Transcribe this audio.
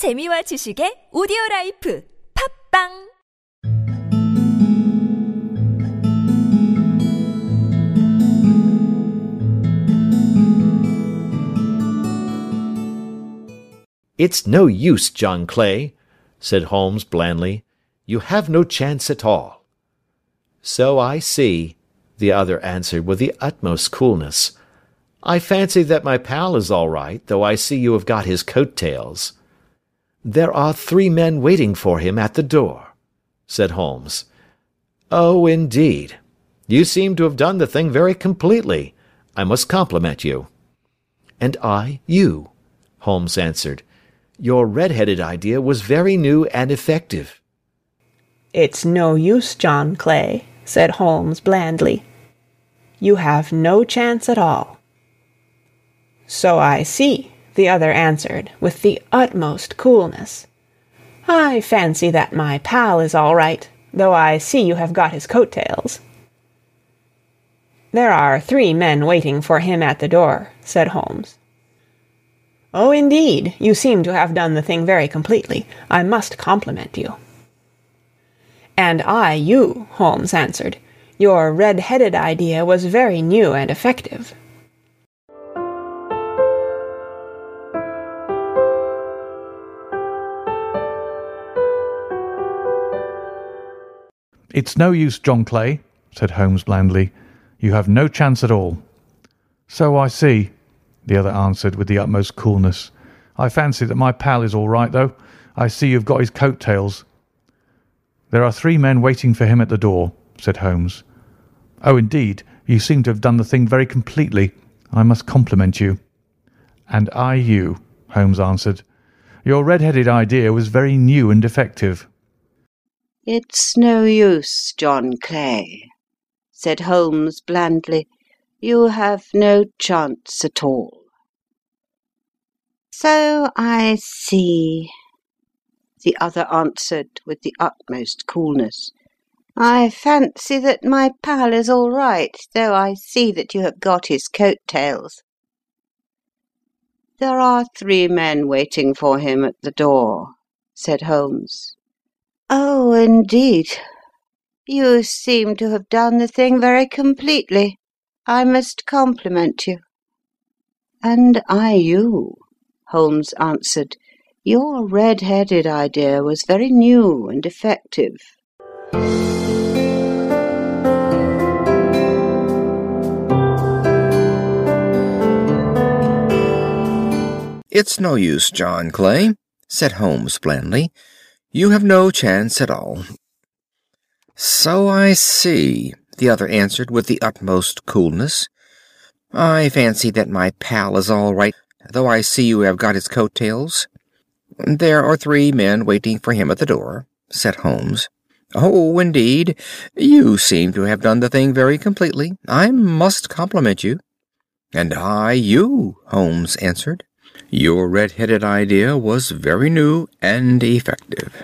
재미와 지식의 오디오 라이프 팝빵 It's no use, John Clay, said Holmes blandly. You have no chance at all. So I see, the other answered with the utmost coolness. I fancy that my pal is all right, though I see you have got his coat tails. There are three men waiting for him at the door, said Holmes. Oh, indeed. You seem to have done the thing very completely. I must compliment you. And I, you, Holmes answered. Your red-headed idea was very new and effective. It's no use, John Clay, said Holmes blandly. You have no chance at all. So I see, the other answered, with the utmost coolness. I fancy that my pal is all right, though I see you have got his coat tails. There are three men waiting for him at the door, said Holmes. Oh, indeed, you seem to have done the thing very completely. I must compliment you. And I you, Holmes answered. Your red-headed idea was very new and effective. It's no use, John Clay, said Holmes blandly. You have no chance at all. So I see, the other answered with the utmost coolness. I fancy that my pal is all right, though. I see you've got his coat tails. There are three men waiting for him at the door, said Holmes. Oh, indeed, you seem to have done the thing very completely. I must compliment you. And I you, Holmes answered. Your red-headed idea was very new and effective. It's no use, John Clay, said Holmes blandly. You have no chance at all. So I see, the other answered with the utmost coolness. I fancy that my pal is all right, though I see that you have got his coat tails. There are three men waiting for him at the door, said Holmes. Oh, indeed. You seem to have done the thing very completely. I must compliment you. And I you, Holmes answered. Your red-headed idea was very new and effective. It's no use, John Clay, said Holmes blandly. You have no chance at all. So I see, the other answered with the utmost coolness. I fancy that my pal is all right, though I see you have got his coat tails. There are three men waiting for him at the door, said Holmes. Oh, indeed, you seem to have done the thing very completely. I must compliment you. And I you, Holmes answered. Your red-headed idea was very new and effective.